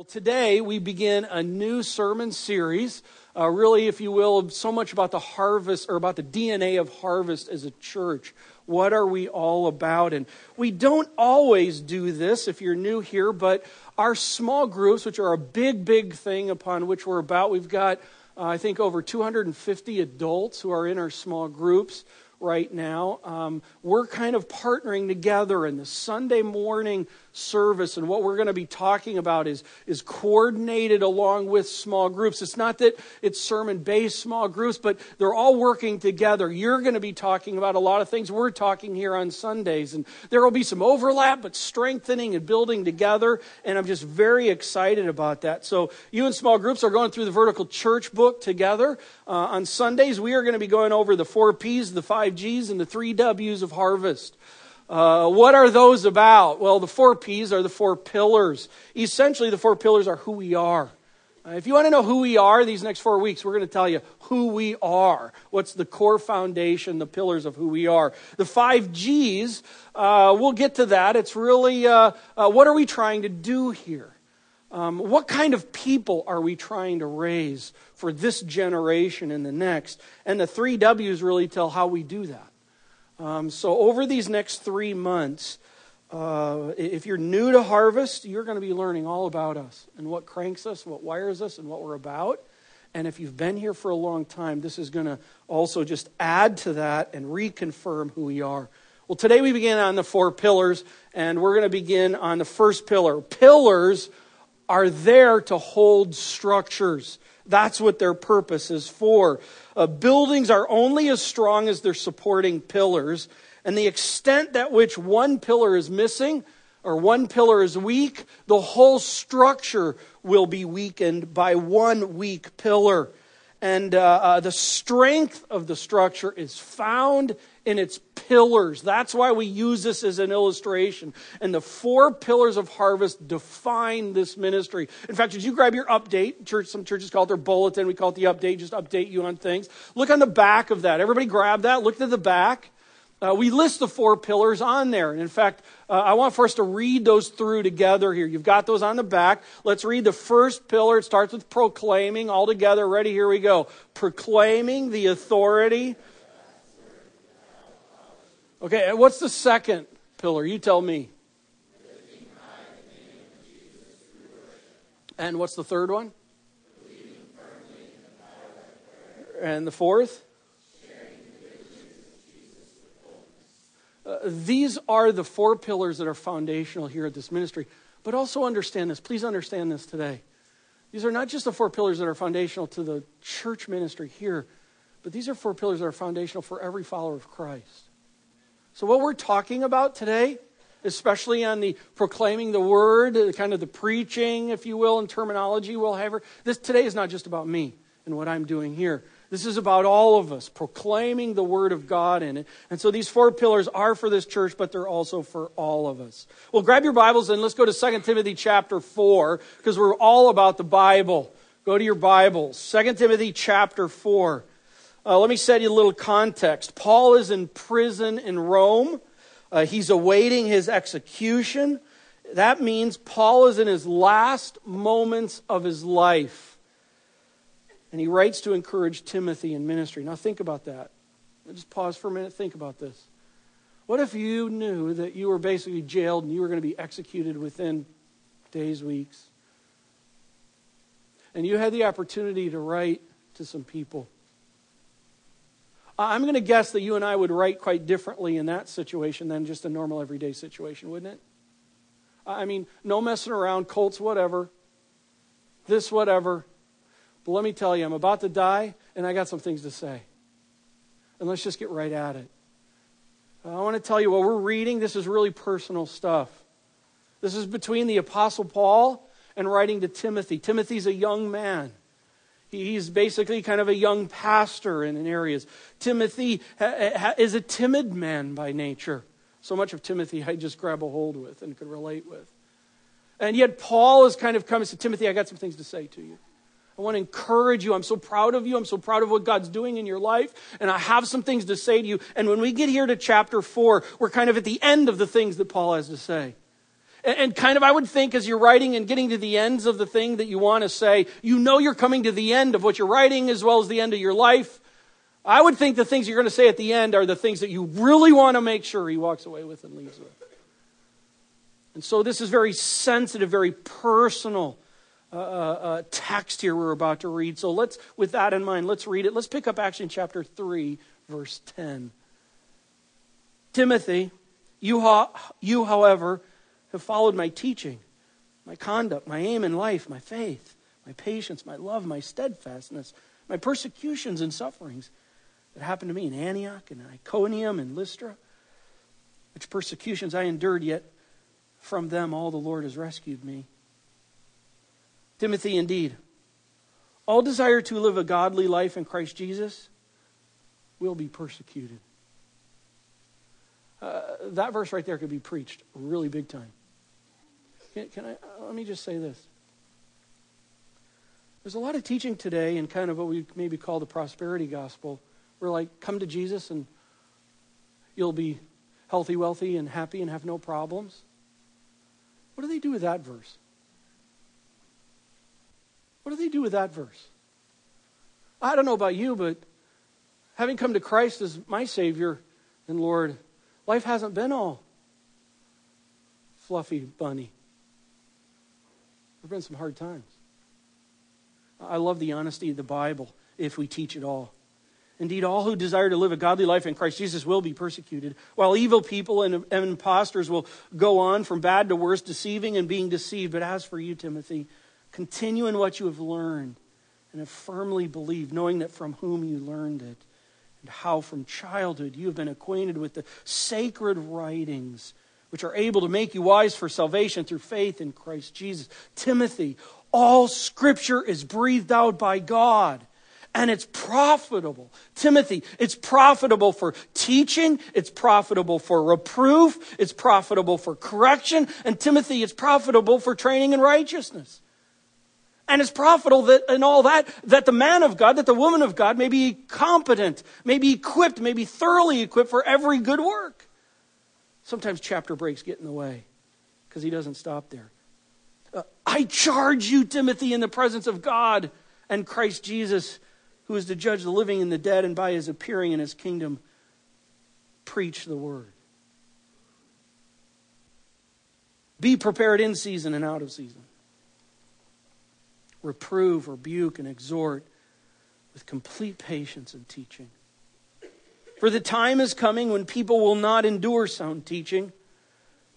Well, today we begin a new sermon series, uh, really, if you will, so much about the harvest or about the DNA of harvest as a church. What are we all about? And we don't always do this if you're new here, but our small groups, which are a big, big thing upon which we're about, we've got, uh, I think, over 250 adults who are in our small groups right now. Um, we're kind of partnering together in the Sunday morning service, and what we're going to be talking about is, is coordinated along with small groups. It's not that it's sermon based small groups, but they're all working together. You're going to be talking about a lot of things we're talking here on Sundays, and there will be some overlap, but strengthening and building together, and I'm just very excited about that. So, you and small groups are going through the Vertical Church book together. Uh, on Sundays, we are going to be going over the four P's, the five G's, and the three W's of harvest. Uh, what are those about? Well, the four P's are the four pillars. Essentially, the four pillars are who we are. Uh, if you want to know who we are these next four weeks, we're going to tell you who we are. What's the core foundation, the pillars of who we are. The five G's, uh, we'll get to that. It's really uh, uh, what are we trying to do here? Um, what kind of people are we trying to raise for this generation and the next? And the three W's really tell how we do that. Um, so, over these next three months, uh, if you're new to Harvest, you're going to be learning all about us and what cranks us, what wires us, and what we're about. And if you've been here for a long time, this is going to also just add to that and reconfirm who we are. Well, today we begin on the four pillars, and we're going to begin on the first pillar. Pillars are there to hold structures. That's what their purpose is for. Uh, buildings are only as strong as their supporting pillars, and the extent that which one pillar is missing or one pillar is weak, the whole structure will be weakened by one weak pillar. And uh, uh, the strength of the structure is found in its pillars. That's why we use this as an illustration. And the four pillars of harvest define this ministry. In fact, did you grab your update? Church, some churches call it their bulletin. We call it the update, just update you on things. Look on the back of that. Everybody grab that. Look at the back. Uh, we list the four pillars on there. And in fact, uh, I want for us to read those through together here. You've got those on the back. Let's read the first pillar. It starts with proclaiming all together. Ready? Here we go. Proclaiming the authority Okay, what's the second pillar? You tell me. And what's the third one? And the fourth? Uh, these are the four pillars that are foundational here at this ministry. But also understand this. Please understand this today. These are not just the four pillars that are foundational to the church ministry here, but these are four pillars that are foundational for every follower of Christ. So, what we're talking about today, especially on the proclaiming the word, kind of the preaching, if you will, and terminology we'll have, this today is not just about me and what I'm doing here. This is about all of us proclaiming the word of God in it. And so these four pillars are for this church, but they're also for all of us. Well, grab your Bibles and let's go to 2 Timothy chapter 4, because we're all about the Bible. Go to your Bibles. 2 Timothy chapter 4. Uh, let me set you a little context. Paul is in prison in Rome. Uh, he's awaiting his execution. That means Paul is in his last moments of his life. And he writes to encourage Timothy in ministry. Now, think about that. Just pause for a minute. Think about this. What if you knew that you were basically jailed and you were going to be executed within days, weeks? And you had the opportunity to write to some people I'm going to guess that you and I would write quite differently in that situation than just a normal everyday situation, wouldn't it? I mean, no messing around, Colts, whatever, this, whatever. But let me tell you, I'm about to die, and I got some things to say. And let's just get right at it. I want to tell you what we're reading. This is really personal stuff. This is between the Apostle Paul and writing to Timothy. Timothy's a young man. He's basically kind of a young pastor in areas. Timothy is a timid man by nature. So much of Timothy I just grab a hold with and could relate with. And yet Paul is kind of coming to Timothy, I got some things to say to you. I want to encourage you. I'm so proud of you. I'm so proud of what God's doing in your life. And I have some things to say to you. And when we get here to chapter 4, we're kind of at the end of the things that Paul has to say. And kind of, I would think as you're writing and getting to the ends of the thing that you want to say, you know you're coming to the end of what you're writing as well as the end of your life. I would think the things you're going to say at the end are the things that you really want to make sure he walks away with and leaves with. And so this is very sensitive, very personal uh, uh, uh text here we're about to read. So let's, with that in mind, let's read it. Let's pick up in chapter 3, verse 10. Timothy, you, you however, have followed my teaching, my conduct, my aim in life, my faith, my patience, my love, my steadfastness, my persecutions and sufferings that happened to me in Antioch and Iconium and Lystra, which persecutions I endured, yet from them all the Lord has rescued me. Timothy, indeed, all desire to live a godly life in Christ Jesus will be persecuted. Uh, that verse right there could be preached really big time. Can, can I, uh, let me just say this. There's a lot of teaching today in kind of what we maybe call the prosperity gospel. We're like, come to Jesus and you'll be healthy, wealthy, and happy and have no problems. What do they do with that verse? What do they do with that verse? I don't know about you, but having come to Christ as my Savior and Lord, life hasn't been all fluffy bunny. There have been some hard times. I love the honesty of the Bible if we teach it all. Indeed, all who desire to live a godly life in Christ Jesus will be persecuted, while evil people and, and impostors will go on from bad to worse, deceiving and being deceived. But as for you, Timothy, continue in what you have learned and have firmly believed, knowing that from whom you learned it, and how from childhood you have been acquainted with the sacred writings which are able to make you wise for salvation through faith in Christ Jesus. Timothy, all scripture is breathed out by God and it's profitable. Timothy, it's profitable for teaching, it's profitable for reproof, it's profitable for correction, and Timothy, it's profitable for training in righteousness. And it's profitable that in all that, that the man of God, that the woman of God may be competent, may be equipped, may be thoroughly equipped for every good work. Sometimes chapter breaks get in the way because he doesn't stop there. Uh, I charge you, Timothy, in the presence of God and Christ Jesus, who is to judge the living and the dead, and by his appearing in his kingdom, preach the word. Be prepared in season and out of season. Reprove, rebuke, and exhort with complete patience and teaching. For the time is coming when people will not endure sound teaching,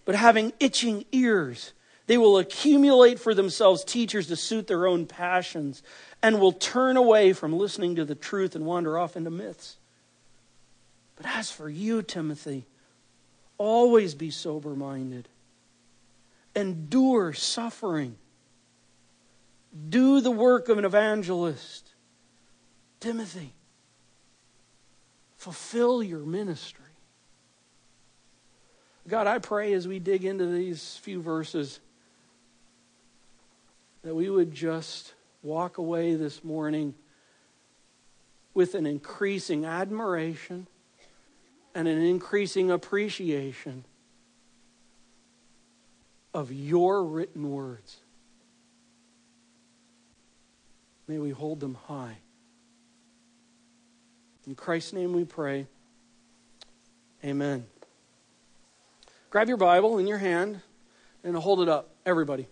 but having itching ears, they will accumulate for themselves teachers to suit their own passions and will turn away from listening to the truth and wander off into myths. But as for you, Timothy, always be sober minded, endure suffering, do the work of an evangelist. Timothy, fulfill your ministry. God, I pray as we dig into these few verses that we would just walk away this morning with an increasing admiration and an increasing appreciation of your written words. May we hold them high. In Christ's name we pray. Amen. Grab your Bible in your hand and hold it up. Everybody.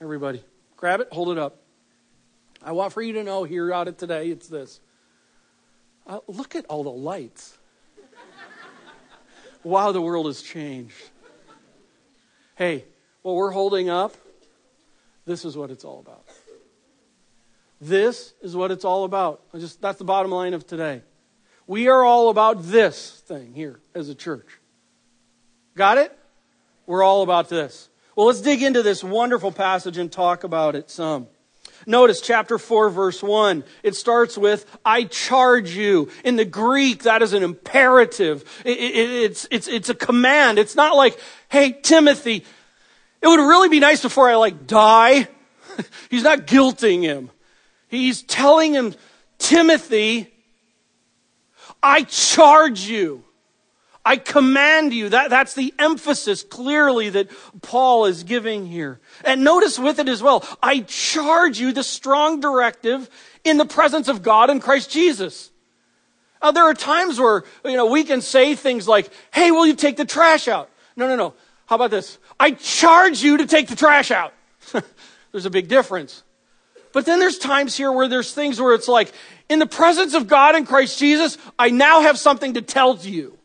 Everybody. Grab it, hold it up. I want for you to know here out of today, it's this. Uh, look at all the lights. wow, the world has changed. Hey, what we're holding up, this is what it's all about. This is what it's all about. Just that's the bottom line of today. We are all about this thing here as a church. Got it? We're all about this. Well, let's dig into this wonderful passage and talk about it some. Notice chapter 4, verse 1. It starts with, I charge you. In the Greek, that is an imperative. It, it, it's, it's, it's a command. It's not like, hey, Timothy, it would really be nice before I like die. He's not guilting him. He's telling him, Timothy, I charge you. I command you. That, that's the emphasis clearly that Paul is giving here. And notice with it as well, I charge you the strong directive in the presence of God and Christ Jesus. Uh, there are times where, you know, we can say things like, hey, will you take the trash out? No, no, no. How about this? I charge you to take the trash out. there's a big difference. But then there's times here where there's things where it's like, in the presence of God and Christ Jesus, I now have something to tell you.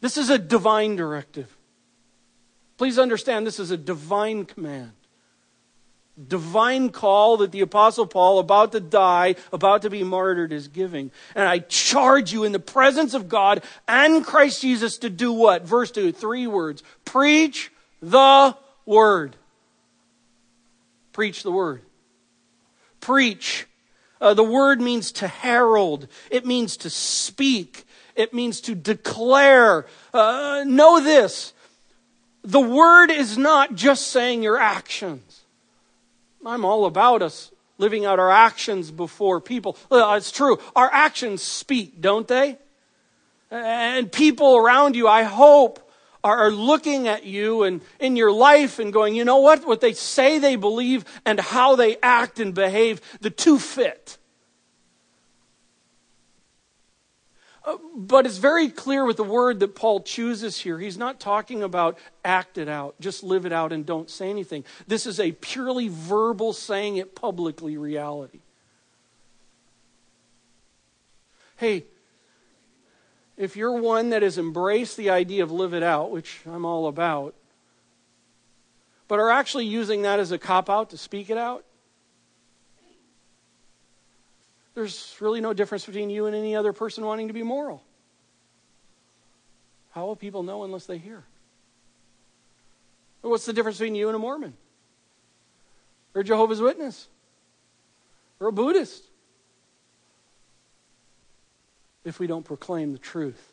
This is a divine directive. Please understand this is a divine command. Divine call that the Apostle Paul, about to die, about to be martyred, is giving. And I charge you in the presence of God and Christ Jesus to do what? Verse 2, three words. Preach the word. Preach the word. Preach. Uh, the word means to herald, it means to speak, it means to declare. Uh, know this the word is not just saying your actions. I'm all about us living out our actions before people. It's true. Our actions speak, don't they? And people around you, I hope, are looking at you and in your life and going, you know what? What they say they believe and how they act and behave, the two fit. Uh, but it's very clear with the word that Paul chooses here. He's not talking about act it out, just live it out and don't say anything. This is a purely verbal, saying it publicly reality. Hey, if you're one that has embraced the idea of live it out, which I'm all about, but are actually using that as a cop out to speak it out, there's really no difference between you and any other person wanting to be moral. How will people know unless they hear? What's the difference between you and a Mormon? Or a Jehovah's Witness? Or a Buddhist? If we don't proclaim the truth.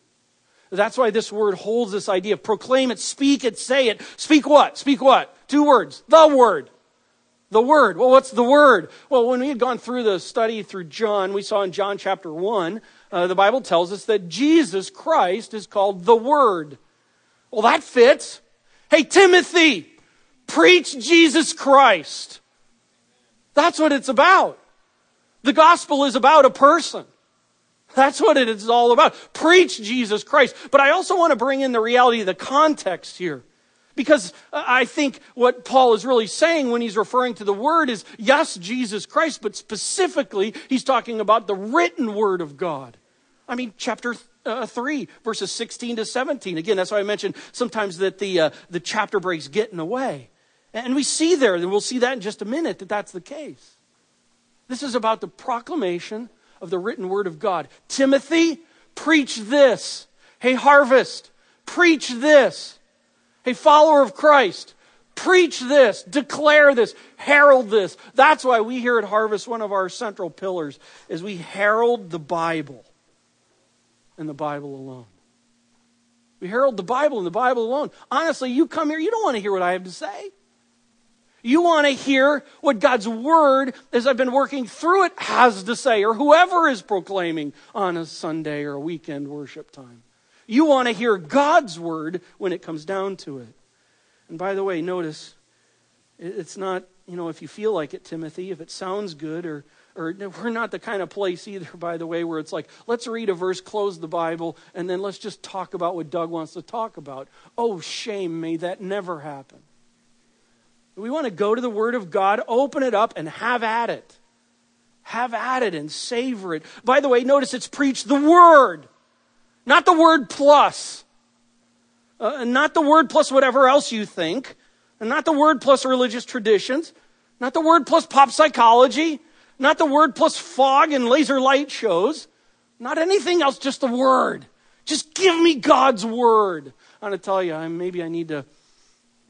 That's why this word holds this idea. Proclaim it, speak it, say it. Speak what? Speak what? Two words. The word. The Word. Well, what's the Word? Well, when we had gone through the study through John, we saw in John chapter 1, uh, the Bible tells us that Jesus Christ is called the Word. Well, that fits. Hey, Timothy, preach Jesus Christ. That's what it's about. The gospel is about a person. That's what it is all about. Preach Jesus Christ. But I also want to bring in the reality of the context here. Because I think what Paul is really saying when he's referring to the Word is, yes, Jesus Christ, but specifically, he's talking about the written Word of God. I mean, chapter uh, 3, verses 16 to 17. Again, that's why I mentioned sometimes that the, uh, the chapter breaks get in the way. And we see there, and we'll see that in just a minute, that that's the case. This is about the proclamation of the written Word of God. Timothy, preach this. Hey, harvest, preach this. Hey, follower of Christ, preach this, declare this, herald this. That's why we here at Harvest, one of our central pillars is we herald the Bible and the Bible alone. We herald the Bible and the Bible alone. Honestly, you come here, you don't want to hear what I have to say. You want to hear what God's Word, as I've been working through it, has to say, or whoever is proclaiming on a Sunday or a weekend worship time. You want to hear God's word when it comes down to it. And by the way, notice it's not, you know, if you feel like it, Timothy, if it sounds good, or, or we're not the kind of place either, by the way, where it's like, let's read a verse, close the Bible, and then let's just talk about what Doug wants to talk about. Oh, shame, may that never happen. We want to go to the Word of God, open it up, and have at it. Have at it and savor it. By the way, notice it's preach the Word. Not the word plus. Uh, not the word plus whatever else you think. And not the word plus religious traditions. Not the word plus pop psychology. Not the word plus fog and laser light shows. Not anything else, just the word. Just give me God's word. I'm going to tell you, maybe I need to,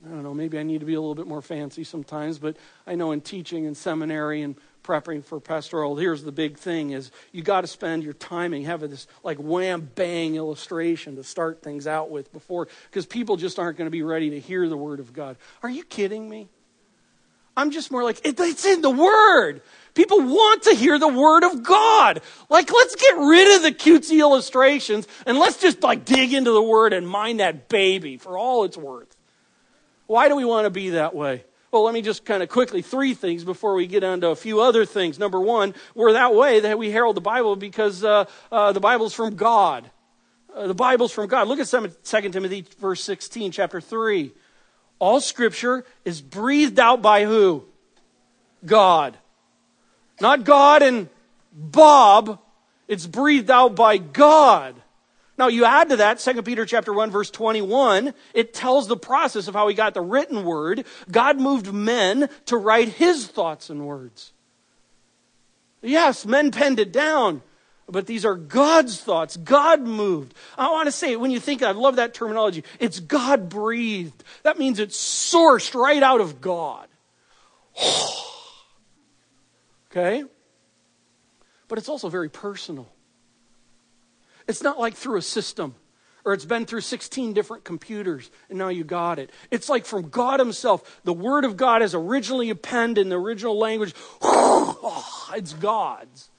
I don't know, maybe I need to be a little bit more fancy sometimes, but I know in teaching and seminary and prepping for pastoral, here's the big thing is you got to spend your timing having this like wham bang illustration to start things out with before because people just aren't going to be ready to hear the word of God. Are you kidding me? I'm just more like, it, it's in the Word. People want to hear the Word of God. Like, let's get rid of the cutesy illustrations and let's just like dig into the Word and mind that baby for all it's worth. Why do we want to be that way? Well, let me just kind of quickly three things before we get on to a few other things. Number one, we're that way that we herald the Bible because uh, uh, the Bible's from God. Uh, the Bible's from God. Look at 2 Timothy verse 16, chapter 3. All scripture is breathed out by who? God. Not God and Bob. It's breathed out by God. Now you add to that 2 Peter chapter 1 verse 21, it tells the process of how he got the written word. God moved men to write his thoughts and words. Yes, men penned it down, but these are God's thoughts. God moved. I want to say, when you think, I love that terminology, it's God breathed. That means it's sourced right out of God. okay? But it's also very personal. It's not like through a system or it's been through 16 different computers and now you got it. It's like from God Himself. The Word of God is originally penned in the original language. it's God's.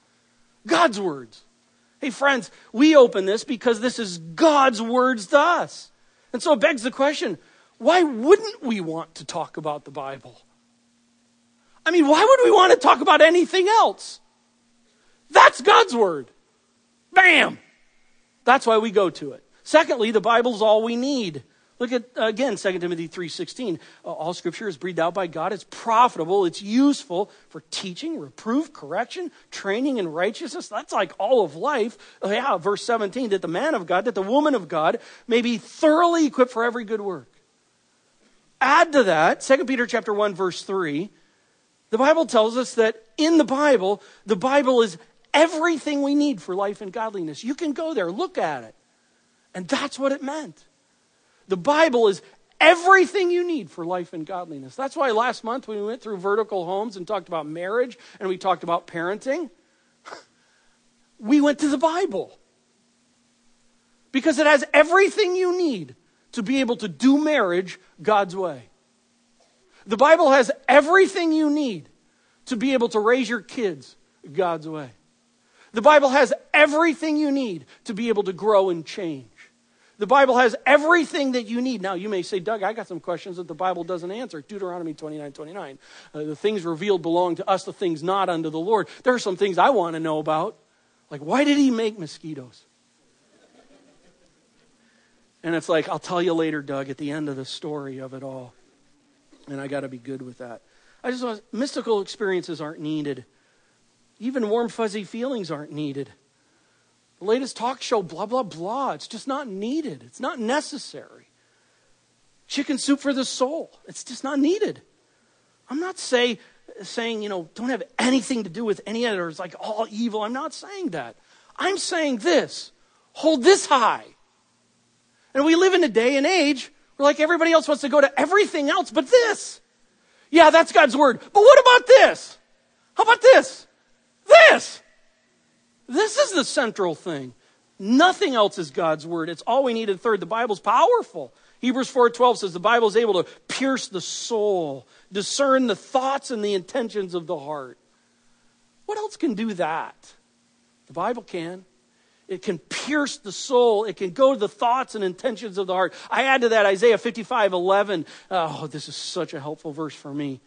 God's words. Hey, friends, we open this because this is God's words to us. And so it begs the question why wouldn't we want to talk about the Bible? I mean, why would we want to talk about anything else? That's God's Word. Bam! That's why we go to it. Secondly, the Bible's all we need. Look at again 2 Timothy 3:16. Uh, all scripture is breathed out by God. It's profitable, it's useful for teaching, reproof, correction, training in righteousness. That's like all of life. Oh, yeah, verse 17 that the man of God, that the woman of God may be thoroughly equipped for every good work. Add to that 2 Peter chapter 1 verse 3. The Bible tells us that in the Bible, the Bible is everything we need for life and godliness. You can go there, look at it. And that's what it meant. The Bible is everything you need for life and godliness. That's why last month when we went through vertical homes and talked about marriage and we talked about parenting, we went to the Bible. Because it has everything you need to be able to do marriage God's way. The Bible has everything you need to be able to raise your kids God's way. The Bible has everything you need to be able to grow and change. The Bible has everything that you need. Now, you may say, Doug, I got some questions that the Bible doesn't answer. Deuteronomy 29 29. Uh, the things revealed belong to us, the things not unto the Lord. There are some things I want to know about. Like, why did he make mosquitoes? And it's like, I'll tell you later, Doug, at the end of the story of it all. And I got to be good with that. I just want, mystical experiences aren't needed. Even warm, fuzzy feelings aren't needed. The latest talk show, blah, blah, blah. It's just not needed. It's not necessary. Chicken soup for the soul. It's just not needed. I'm not say, saying, you know, don't have anything to do with any of other. It's like all evil. I'm not saying that. I'm saying this hold this high. And we live in a day and age where, like, everybody else wants to go to everything else but this. Yeah, that's God's word. But what about this? How about this? This! This is the central thing. Nothing else is God's word. It's all we need. And third, the Bible's powerful. Hebrews 4:12 says the Bible is able to pierce the soul, discern the thoughts and the intentions of the heart. What else can do that? The Bible can. It can pierce the soul. It can go to the thoughts and intentions of the heart. I add to that Isaiah 55 11. Oh, this is such a helpful verse for me.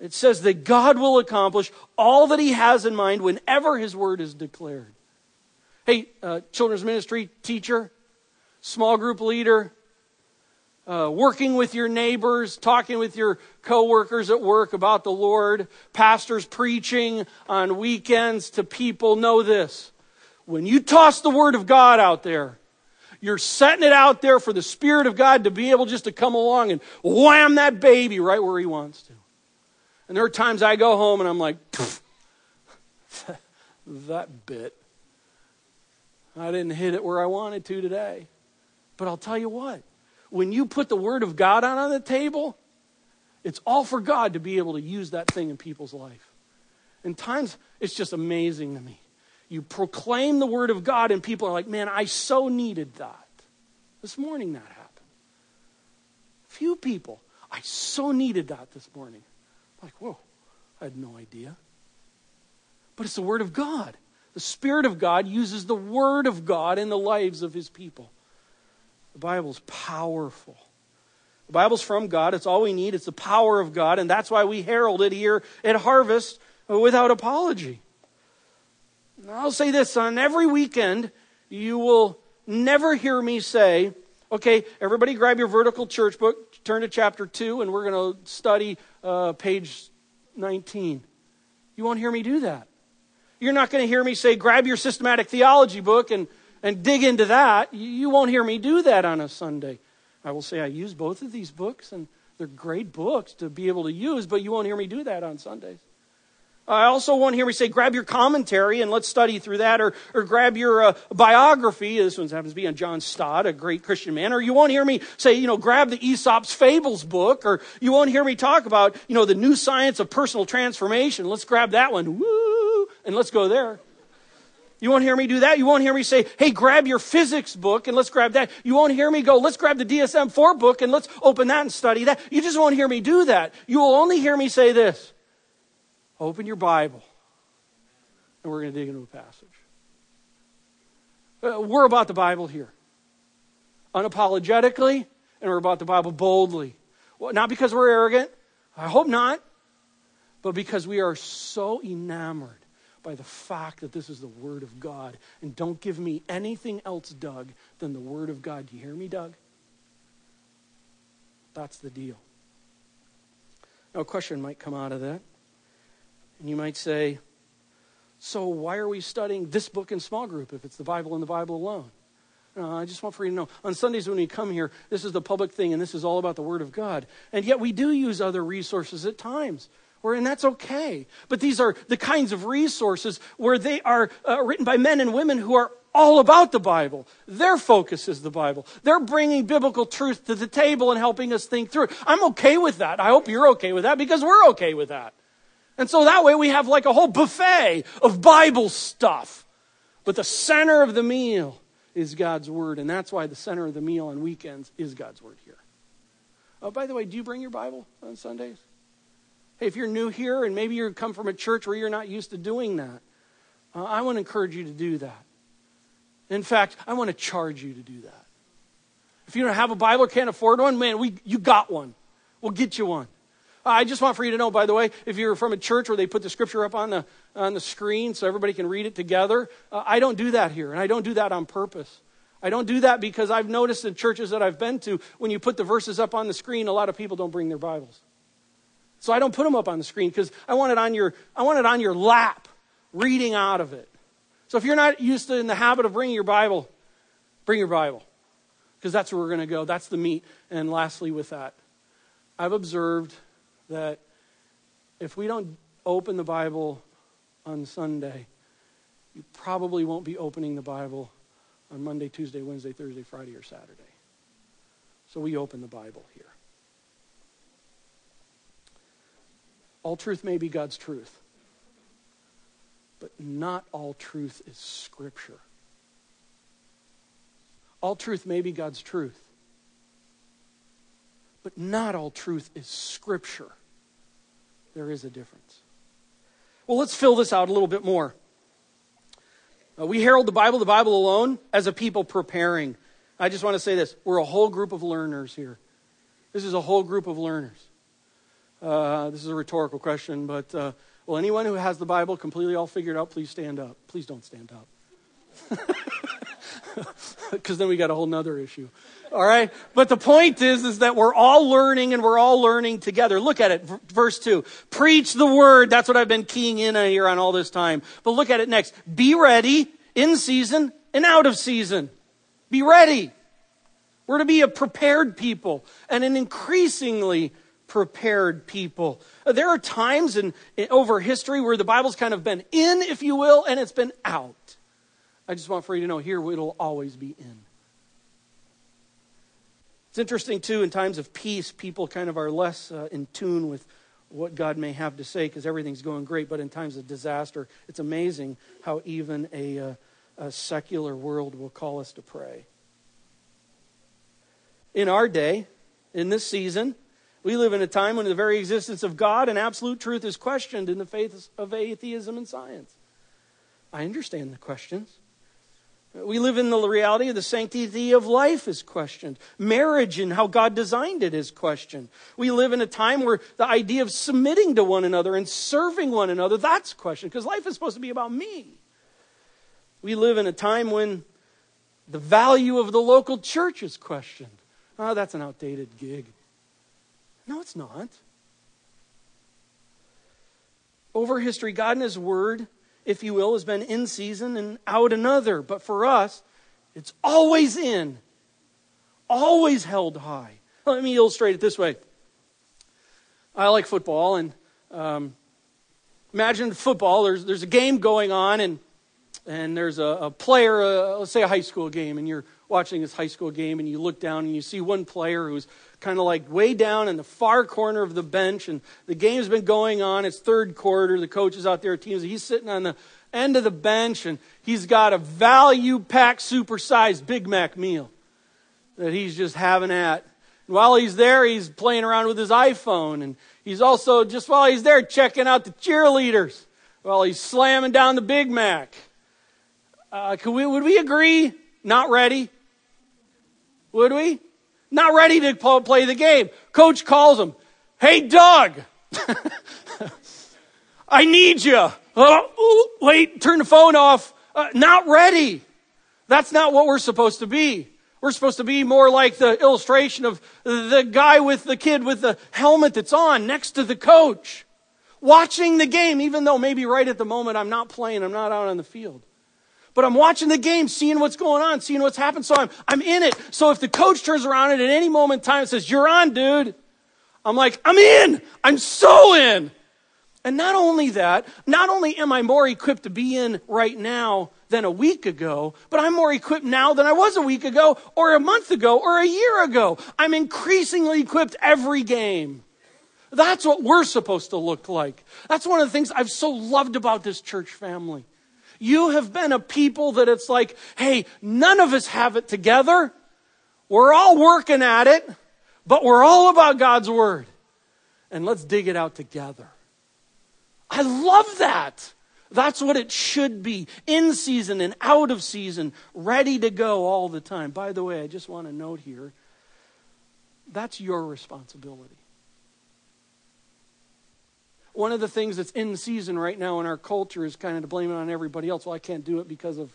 It says that God will accomplish all that He has in mind whenever His word is declared. Hey, uh, children's ministry teacher, small group leader, uh, working with your neighbors, talking with your coworkers at work about the Lord, pastors preaching on weekends to people, know this. When you toss the Word of God out there, you're setting it out there for the Spirit of God to be able just to come along and wham that baby right where He wants to. And there are times I go home and I'm like, that bit. I didn't hit it where I wanted to today. But I'll tell you what, when you put the Word of God out on the table, it's all for God to be able to use that thing in people's life. And times it's just amazing to me. You proclaim the Word of God, and people are like, man, I so needed that. This morning that happened. Few people, I so needed that this morning. Like, whoa, I had no idea. But it's the Word of God. The Spirit of God uses the Word of God in the lives of His people. The Bible's powerful. The Bible's from God. It's all we need. It's the power of God. And that's why we herald it here at Harvest without apology. I'll say this on every weekend, you will never hear me say, okay, everybody grab your vertical church book, turn to chapter 2, and we're going to study uh, page 19. You won't hear me do that. You're not going to hear me say, grab your systematic theology book and, and dig into that. You won't hear me do that on a Sunday. I will say I use both of these books, and they're great books to be able to use, but you won't hear me do that on Sundays. I also won't hear me say, grab your commentary and let's study through that, or, or grab your uh, biography. This one happens to be on John Stott, a great Christian man. Or you won't hear me say, you know, grab the Aesop's Fables book, or you won't hear me talk about, you know, the new science of personal transformation. Let's grab that one. Woo! And let's go there. You won't hear me do that. You won't hear me say, hey, grab your physics book and let's grab that. You won't hear me go, let's grab the DSM 4 book and let's open that and study that. You just won't hear me do that. You will only hear me say this open your Bible and we're going to dig into a passage. Uh, we're about the Bible here, unapologetically, and we're about the Bible boldly. Well, not because we're arrogant, I hope not, but because we are so enamored by the fact that this is the Word of God. And don't give me anything else, Doug, than the Word of God. Do you hear me, Doug? That's the deal. Now, a question might come out of that. And you might say, so why are we studying this book in small group if it's the Bible and the Bible alone? No, I just want for you to know. On Sundays when we come here, this is the public thing and this is all about the Word of God. And yet we do use other resources at times and that's okay. But these are the kinds of resources where they are uh, written by men and women who are all about the Bible. Their focus is the Bible. They're bringing biblical truth to the table and helping us think through it. I'm okay with that. I hope you're okay with that because we're okay with that. And so that way we have like a whole buffet of Bible stuff. But the center of the meal is God's Word. And that's why the center of the meal on weekends is God's Word here. Oh, by the way, do you bring your Bible on Sundays? Hey, if you're new here and maybe you come from a church where you're not used to doing that, uh, I want to encourage you to do that. In fact, I want to charge you to do that. If you don't have a Bible or can't afford one, man, we, you got one. We'll get you one. I just want for you to know, by the way, if you're from a church where they put the scripture up on the, on the screen so everybody can read it together, uh, I don't do that here, and I don't do that on purpose. I don't do that because I've noticed in churches that I've been to, when you put the verses up on the screen, a lot of people don't bring their Bibles. So I don't put them up on the screen because I want it on your I want it on your lap, reading out of it. So if you're not used to in the habit of bringing your Bible, bring your Bible because that's where we're going to go. That's the meat. And lastly, with that, I've observed that if we don't open the Bible on Sunday, you probably won't be opening the Bible on Monday, Tuesday, Wednesday, Thursday, Friday, or Saturday. So we open the Bible here. All truth may be God's truth, but not all truth is Scripture. All truth may be God's truth, but not all truth is Scripture. There is a difference. Well, let's fill this out a little bit more. Uh, we herald the Bible, the Bible alone, as a people preparing. I just want to say this we're a whole group of learners here. This is a whole group of learners. Uh, this is a rhetorical question, but uh, will anyone who has the Bible completely all figured out, please stand up. Please don't stand up. Because then we got a whole nother issue. All right? But the point is, is that we're all learning and we're all learning together. Look at it, verse 2. Preach the word. That's what I've been keying in on here on all this time. But look at it next. Be ready in season and out of season. Be ready. We're to be a prepared people and an increasingly prepared people. Uh, there are times in, in, over history where the Bible's kind of been in, if you will, and it's been out. I just want for you to know here it'll always be in. It's interesting too. In times of peace, people kind of are less uh, in tune with what God may have to say because everything's going great. But in times of disaster, it's amazing how even a, uh, a secular world will call us to pray. In our day, in this season, We live in a time when the very existence of God and absolute truth is questioned in the faith of atheism and science. I understand the questions. We live in the reality of the sanctity of life is questioned. Marriage and how God designed it is questioned. We live in a time where the idea of submitting to one another and serving one another, that's questioned because life is supposed to be about me. We live in a time when the value of the local church is questioned. Oh, that's an outdated gig. No, it's not. Over history, God and His Word, if you will, has been in season and out another. But for us, it's always in, always held high. Let me illustrate it this way. I like football, and um, imagine football. There's there's a game going on, and and there's a, a player, uh, let's say a high school game, and you're watching this high school game, and you look down and you see one player who's kind of like way down in the far corner of the bench, and the game's been going on. It's third quarter. The coach is out there, teams. He's sitting on the end of the bench, and he's got a value packed, supersized Big Mac meal that he's just having at. And while he's there, he's playing around with his iPhone, and he's also, just while he's there, checking out the cheerleaders while he's slamming down the Big Mac. Uh, we, would we agree? Not ready? Would we? Not ready to play the game. Coach calls him. Hey, Doug. I need you. Oh, wait, turn the phone off. Uh, not ready. That's not what we're supposed to be. We're supposed to be more like the illustration of the guy with the kid with the helmet that's on next to the coach, watching the game, even though maybe right at the moment I'm not playing, I'm not out on the field. But I'm watching the game, seeing what's going on, seeing what's happened. So I'm, I'm in it. So if the coach turns around and at any moment in time says, You're on, dude, I'm like, I'm in. I'm so in. And not only that, not only am I more equipped to be in right now than a week ago, but I'm more equipped now than I was a week ago, or a month ago, or a year ago. I'm increasingly equipped every game. That's what we're supposed to look like. That's one of the things I've so loved about this church family. You have been a people that it's like, hey, none of us have it together. We're all working at it, but we're all about God's Word. And let's dig it out together. I love that. That's what it should be in season and out of season, ready to go all the time. By the way, I just want to note here that's your responsibility. One of the things that's in season right now in our culture is kind of to blame it on everybody else. Well, I can't do it because of.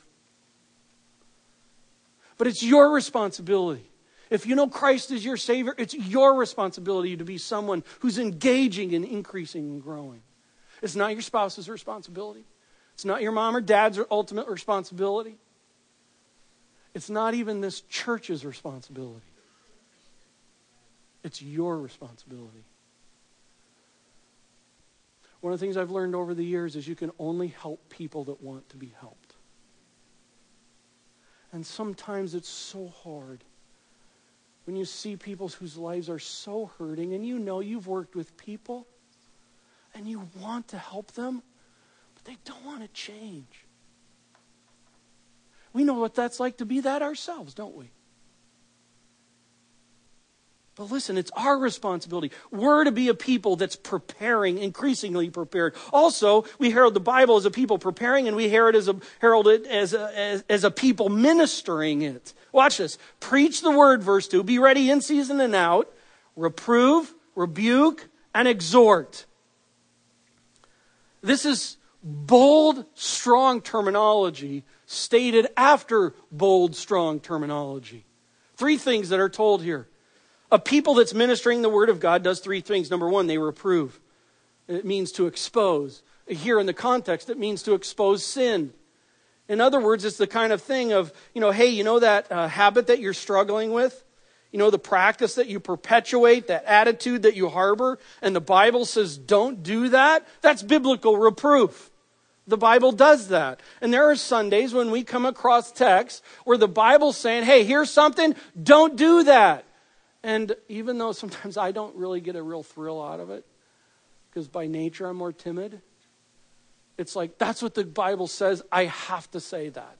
But it's your responsibility. If you know Christ is your Savior, it's your responsibility to be someone who's engaging and increasing and growing. It's not your spouse's responsibility. It's not your mom or dad's ultimate responsibility. It's not even this church's responsibility. It's your responsibility. One of the things I've learned over the years is you can only help people that want to be helped. And sometimes it's so hard when you see people whose lives are so hurting and you know you've worked with people and you want to help them, but they don't want to change. We know what that's like to be that ourselves, don't we? But listen, it's our responsibility. We're to be a people that's preparing, increasingly prepared. Also, we herald the Bible as a people preparing, and we herald, as a, herald it as a, as, as a people ministering it. Watch this. Preach the word, verse 2. Be ready in season and out. Reprove, rebuke, and exhort. This is bold, strong terminology stated after bold, strong terminology. Three things that are told here. A people that's ministering the word of God does three things. Number one, they reprove. It means to expose. Here in the context, it means to expose sin. In other words, it's the kind of thing of, you know, hey, you know that uh, habit that you're struggling with? You know, the practice that you perpetuate, that attitude that you harbor, and the Bible says don't do that? That's biblical reproof. The Bible does that. And there are Sundays when we come across texts where the Bible's saying, hey, here's something, don't do that. And even though sometimes I don't really get a real thrill out of it, because by nature I'm more timid, it's like that's what the Bible says. I have to say that.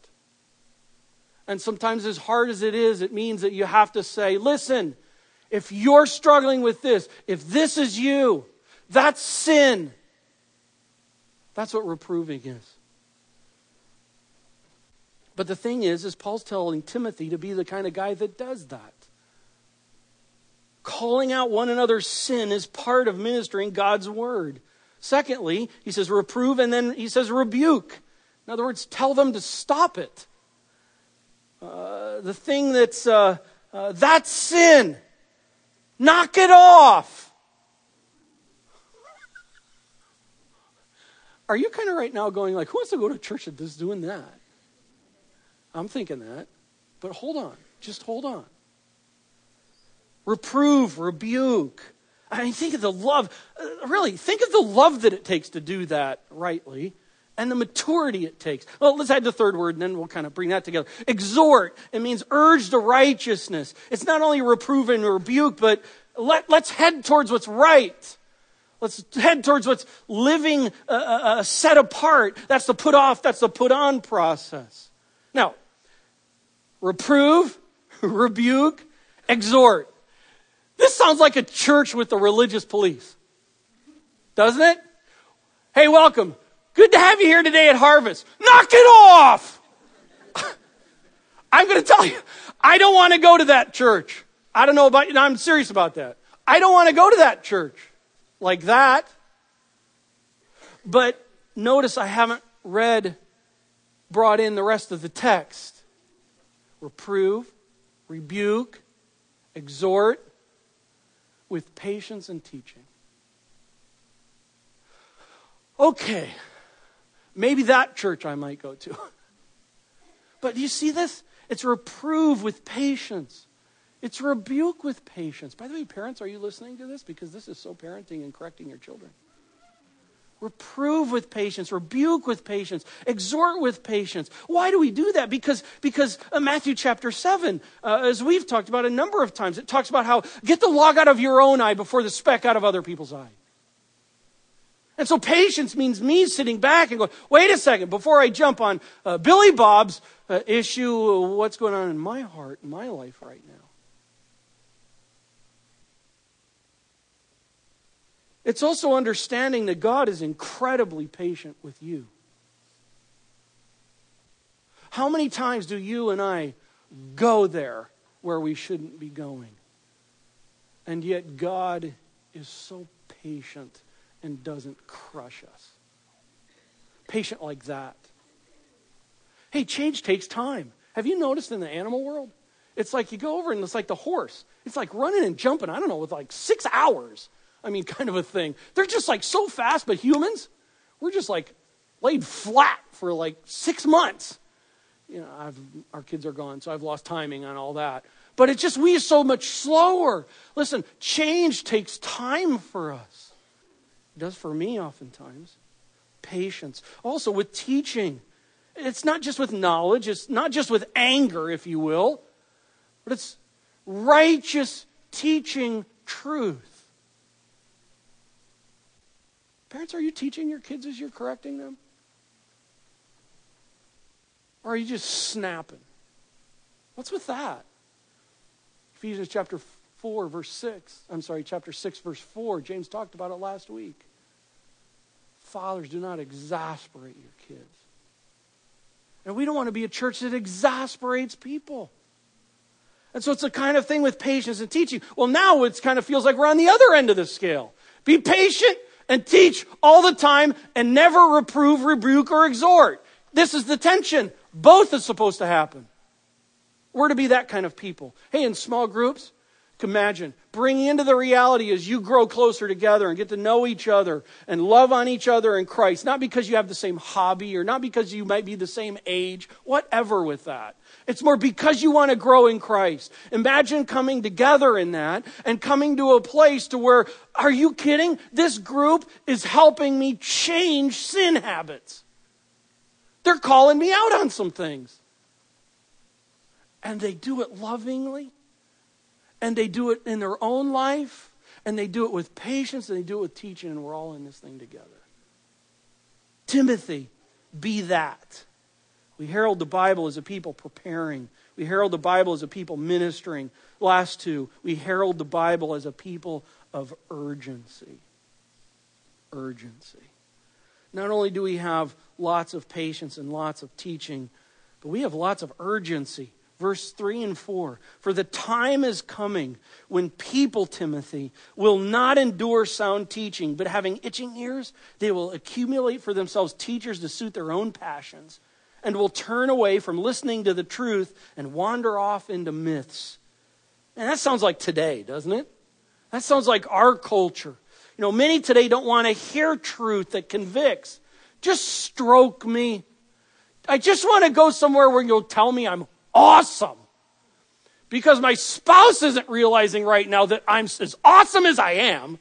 And sometimes, as hard as it is, it means that you have to say, listen, If you're struggling with this, if this is you, that's sin. That's what reproving is. But the thing is, is Paul's telling Timothy to be the kind of guy that does that. Calling out one another's sin is part of ministering God's word. Secondly, he says reprove and then he says rebuke. In other words, tell them to stop it. Uh, the thing that's, uh, uh, that's sin. Knock it off. Are you kind of right now going like, who wants to go to church that is doing that? I'm thinking that. But hold on. Just hold on. Reprove, rebuke. I mean, think of the love. Uh, really, think of the love that it takes to do that rightly and the maturity it takes. Well, let's add the third word and then we'll kind of bring that together. Exhort. It means urge to righteousness. It's not only reprove and rebuke, but let, let's head towards what's right. Let's head towards what's living uh, uh, uh set apart. That's the put off, that's the put on process. Now, reprove, rebuke, exhort. This sounds like a church with the religious police. Doesn't it? Hey, welcome. Good to have you here today at Harvest. Knock it off! I'm going to tell you, I don't want to go to that church. I don't know about you. I'm serious about that. I don't want to go to that church like that. But notice I haven't read, brought in the rest of the text. Reprove, rebuke, exhort with patience and teaching. Okay, Maybe that church I might go to. But do you see this? It's reprove with patience. It's rebuke with patience. By the way, parents, are you listening to this? Because this is so parenting and correcting your children. Reprove with patience, rebuke with patience, exhort with patience. Why do we do that? Because, because uh, Matthew chapter 7, uh, as we've talked about a number of times, it talks about how get the log out of your own eye before the speck out of other people's eye. And so patience means me sitting back and going, wait a second, before I jump on uh, Billy Bob's uh, issue, what's going on in my heart, in my life right now? It's also understanding that God is incredibly patient with you. How many times do you and I go there where we shouldn't be going? And yet God is so patient and doesn't crush us. Patient like that. Hey, change takes time. Have you noticed in the animal world? It's like you go over and it's like the horse. It's like running and jumping, I don't know, with like six hours. I mean, kind of a thing. They're just like so fast, but humans, we're just like laid flat for like six months. You know, I've, our kids are gone, so I've lost timing on all that. But it's just, we are so much slower. Listen, change takes time for us. It does for me oftentimes. Patience. Also with teaching. It's not just with knowledge, it's not just with anger, if you will, but it's righteous teaching truth. Parents, are you teaching your kids as you're correcting them? Or are you just snapping? What's with that? Ephesians chapter 4, verse 6. I'm sorry, chapter 6, verse 4. James talked about it last week. Fathers, do not exasperate your kids. And we don't want to be a church that exasperates people. And so it's the kind of thing with patience and teaching. Well, now it kind of feels like we're on the other end of the scale. Be patient and teach all the time and never reprove, rebuke, or exhort. This is the tension. Both is supposed to happen. We're to be that kind of people. Hey, in small groups, imagine bringing into the reality as you grow closer together and get to know each other and love on each other in Christ, not because you have the same hobby or not because you might be the same age, whatever with that. It's more because you want to grow in Christ. Imagine coming together in that and coming to a place to where, are you kidding? This group is helping me change sin habits. They're calling me out on some things. And they do it lovingly and they do it in their own life, and they do it with patience, and they do it with teaching, and we're all in this thing together. Timothy, be that. We herald the Bible as a people preparing. We herald the Bible as a people ministering. Last two, we herald the Bible as a people of urgency. Urgency. Not only do we have lots of patience and lots of teaching, but we have lots of urgency. Verse 3 and 4 For the time is coming when people, Timothy, will not endure sound teaching, but having itching ears, they will accumulate for themselves teachers to suit their own passions, and will turn away from listening to the truth and wander off into myths. And that sounds like today, doesn't it? That sounds like our culture. You know, many today don't want to hear truth that convicts. Just stroke me. I just want to go somewhere where you'll tell me I'm awesome. Because my spouse isn't realizing right now that I'm as awesome as I am.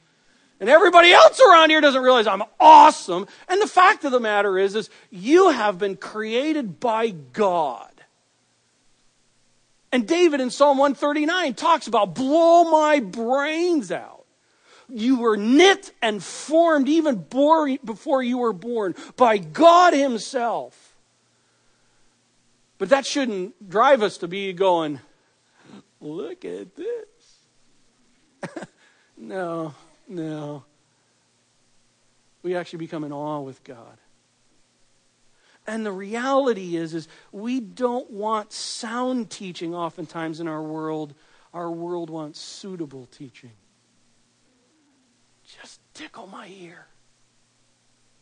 And everybody else around here doesn't realize I'm awesome. And the fact of the matter is, is you have been created by God. And David in Psalm 139 talks about blow my brains out. You were knit and formed even before you were born by God Himself. But that shouldn't drive us to be going, look at this. no, no. We actually become in awe with God. And the reality is, is we don't want sound teaching oftentimes in our world. Our world wants suitable teaching. Just tickle my ear.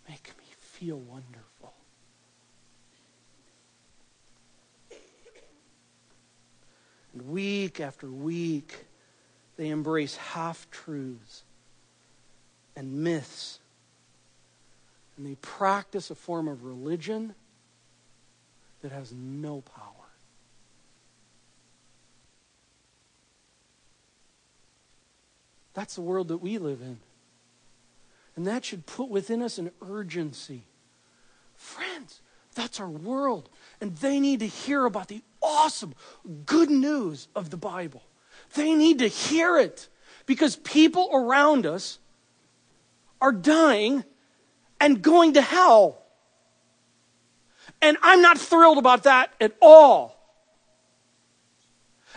Make me feel wonderful. And week after week, they embrace half truths and myths. And they practice a form of religion that has no power. That's the world that we live in. And that should put within us an urgency. Friends, that's our world. And they need to hear about the awesome good news of the Bible. They need to hear it because people around us are dying and going to hell. And I'm not thrilled about that at all.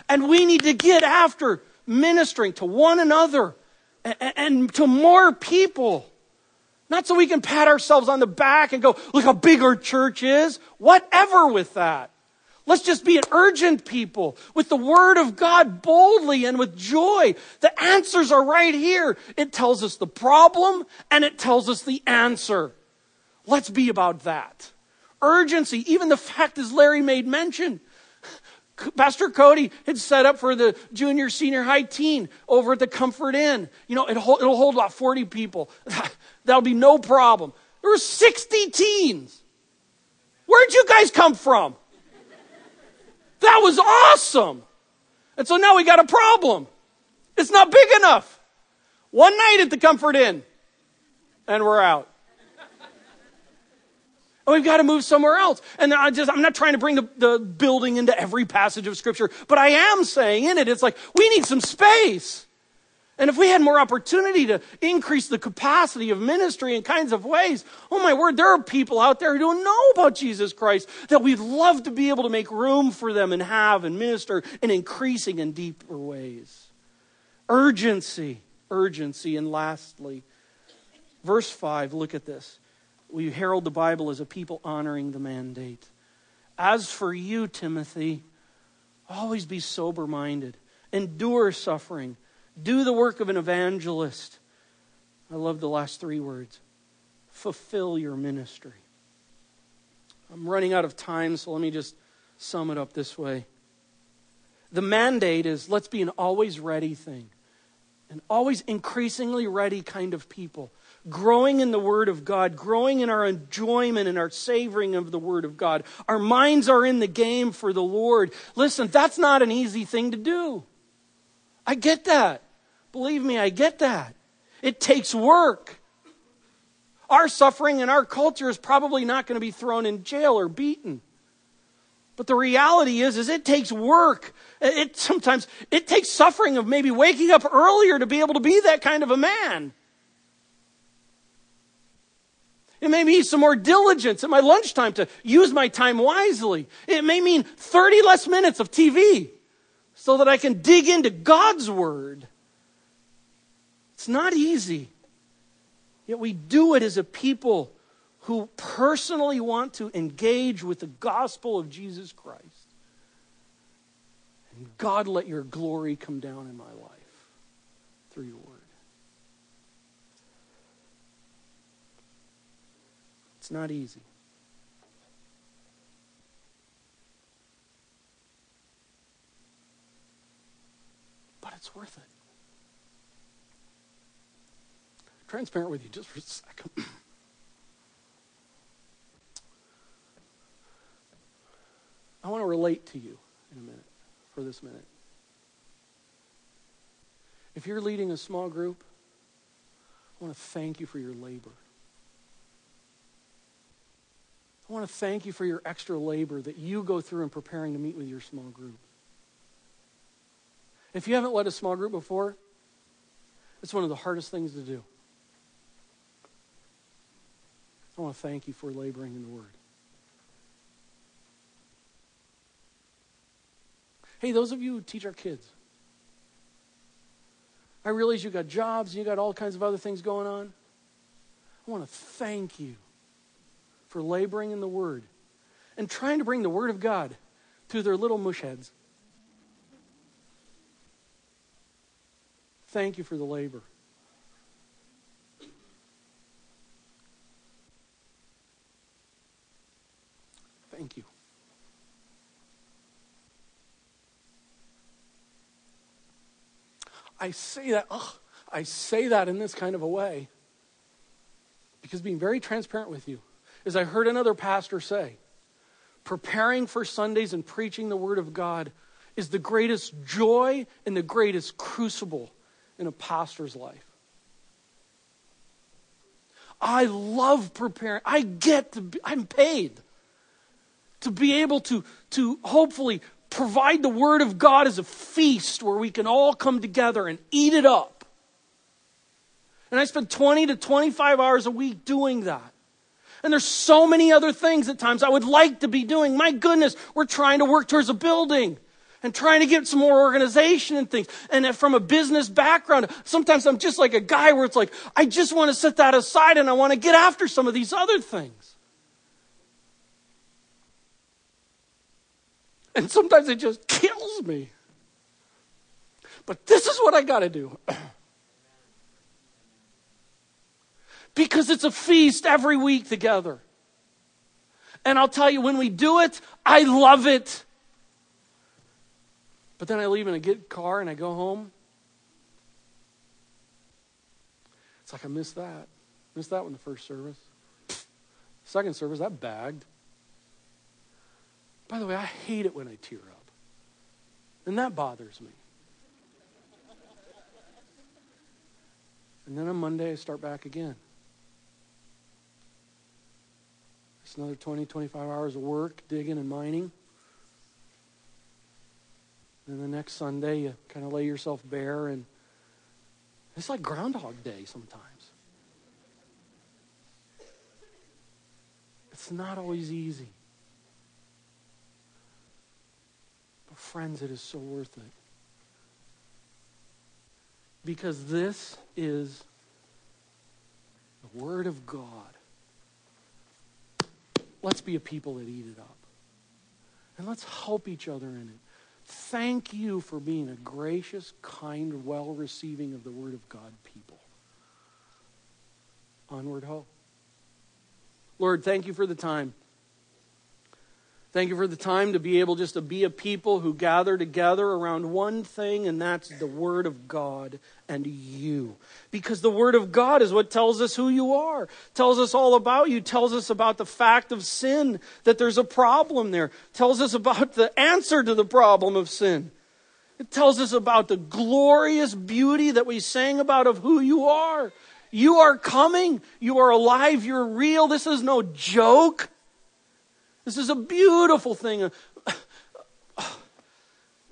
And we need to get after ministering to one another and, to more people. Not so we can pat ourselves on the back and go, look how big our church is. Whatever with that. Let's just be an urgent people with the word of God boldly and with joy. The answers are right here. It tells us the problem and it tells us the answer. Let's be about that. Urgency, even the fact as Larry made mention. Pastor Cody had set up for the junior, senior, high teen over at the Comfort Inn. You know, it'll, it'll hold about 40 people. That'll be no problem. There were 60 teens. Where'd you guys come from? That was awesome. And so now we got a problem. It's not big enough. One night at the Comfort Inn, and we're out. And we've got to move somewhere else. And I just, I'm not trying to bring the, the building into every passage of Scripture, but I am saying in it, it's like we need some space. And if we had more opportunity to increase the capacity of ministry in kinds of ways, oh my word, there are people out there who don't know about Jesus Christ that we'd love to be able to make room for them and have and minister in increasing and deeper ways. Urgency, urgency. And lastly, verse 5, look at this. We herald the Bible as a people honoring the mandate. As for you, Timothy, always be sober minded, endure suffering do the work of an evangelist. I love the last three words fulfill your ministry. I'm running out of time, so let me just sum it up this way. The mandate is let's be an always ready thing, an always increasingly ready kind of people, growing in the Word of God, growing in our enjoyment and our savoring of the Word of God. Our minds are in the game for the Lord. Listen, that's not an easy thing to do. I get that. Believe me, I get that. It takes work. Our suffering in our culture is probably not going to be thrown in jail or beaten. But the reality is, is it takes work. It sometimes it takes suffering of maybe waking up earlier to be able to be that kind of a man. It may mean some more diligence at my lunchtime to use my time wisely. It may mean 30 less minutes of TV so that I can dig into God's Word. It's not easy. Yet we do it as a people who personally want to engage with the gospel of Jesus Christ. And God, let your glory come down in my life through your word. It's not easy. It's worth it. Transparent with you just for a second. I want to relate to you in a minute, for this minute. If you're leading a small group, I want to thank you for your labor. I want to thank you for your extra labor that you go through in preparing to meet with your small group. If you haven't led a small group before, it's one of the hardest things to do. I want to thank you for laboring in the Word. Hey, those of you who teach our kids, I realize you got jobs and you got all kinds of other things going on. I want to thank you for laboring in the Word and trying to bring the Word of God to their little mush Thank you for the labor. Thank you. I say that, I say that in this kind of a way because being very transparent with you, as I heard another pastor say, preparing for Sundays and preaching the Word of God is the greatest joy and the greatest crucible in a pastor's life. I love preparing. I get to be, I'm paid to be able to, to hopefully provide the Word of God as a feast where we can all come together and eat it up. And I spend 20 to 25 hours a week doing that. And there's so many other things at times I would like to be doing. My goodness, we're trying to work towards a building and trying to get some more organization and things. And from a business background, sometimes I'm just like a guy where it's like, I just want to set that aside and I want to get after some of these other things. And sometimes it just kills me. But this is what I got to do. because it's a feast every week together. And I'll tell you, when we do it, I love it. But then I leave in a good car and I go home. It's like I missed that. Missed that one the first service. Second service, that bagged. By the way, I hate it when I tear up. And that bothers me. And then on Monday, I start back again. It's another 20, 25 hours of work, digging and mining. And the next Sunday, you kind of lay yourself bare, and it's like Groundhog Day sometimes. It's not always easy. But, friends, it is so worth it. Because this is the Word of God. Let's be a people that eat it up. And let's help each other in it. Thank you for being a gracious, kind, well receiving of the Word of God people. Onward hope. Lord, thank you for the time. Thank you for the time to be able just to be a people who gather together around one thing, and that's the Word of God and you. Because the Word of God is what tells us who you are, tells us all about you, tells us about the fact of sin, that there's a problem there, tells us about the answer to the problem of sin. It tells us about the glorious beauty that we sang about of who you are. You are coming. You are alive. You're real. This is no joke. This is a beautiful thing.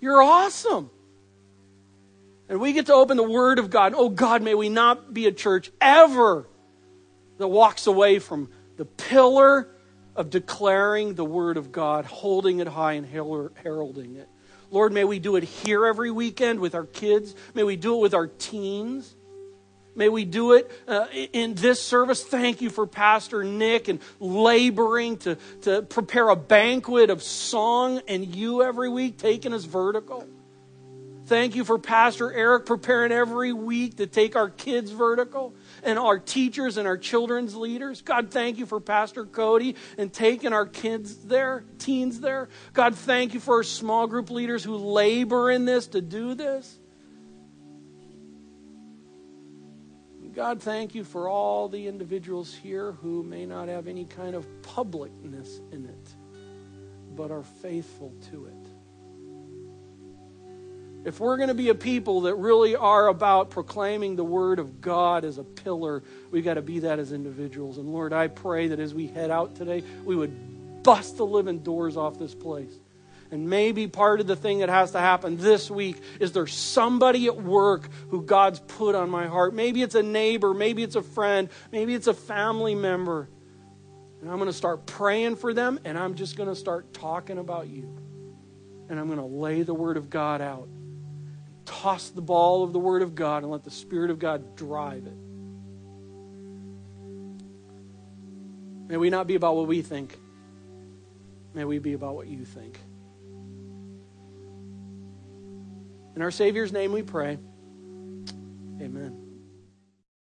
You're awesome. And we get to open the Word of God. Oh God, may we not be a church ever that walks away from the pillar of declaring the Word of God, holding it high and heralding it. Lord, may we do it here every weekend with our kids. May we do it with our teens. May we do it uh, in this service. Thank you for Pastor Nick and laboring to, to prepare a banquet of song and you every week, taking us vertical. Thank you for Pastor Eric preparing every week to take our kids vertical and our teachers and our children's leaders. God, thank you for Pastor Cody and taking our kids there, teens there. God, thank you for our small group leaders who labor in this to do this. God, thank you for all the individuals here who may not have any kind of publicness in it, but are faithful to it. If we're going to be a people that really are about proclaiming the word of God as a pillar, we've got to be that as individuals. And Lord, I pray that as we head out today, we would bust the living doors off this place. And maybe part of the thing that has to happen this week is there's somebody at work who God's put on my heart. Maybe it's a neighbor, maybe it's a friend, maybe it's a family member. And I'm going to start praying for them, and I'm just going to start talking about you. And I'm going to lay the Word of God out toss the ball of the Word of God and let the Spirit of God drive it. May we not be about what we think. May we be about what you think. In our Savior's name we pray. Amen.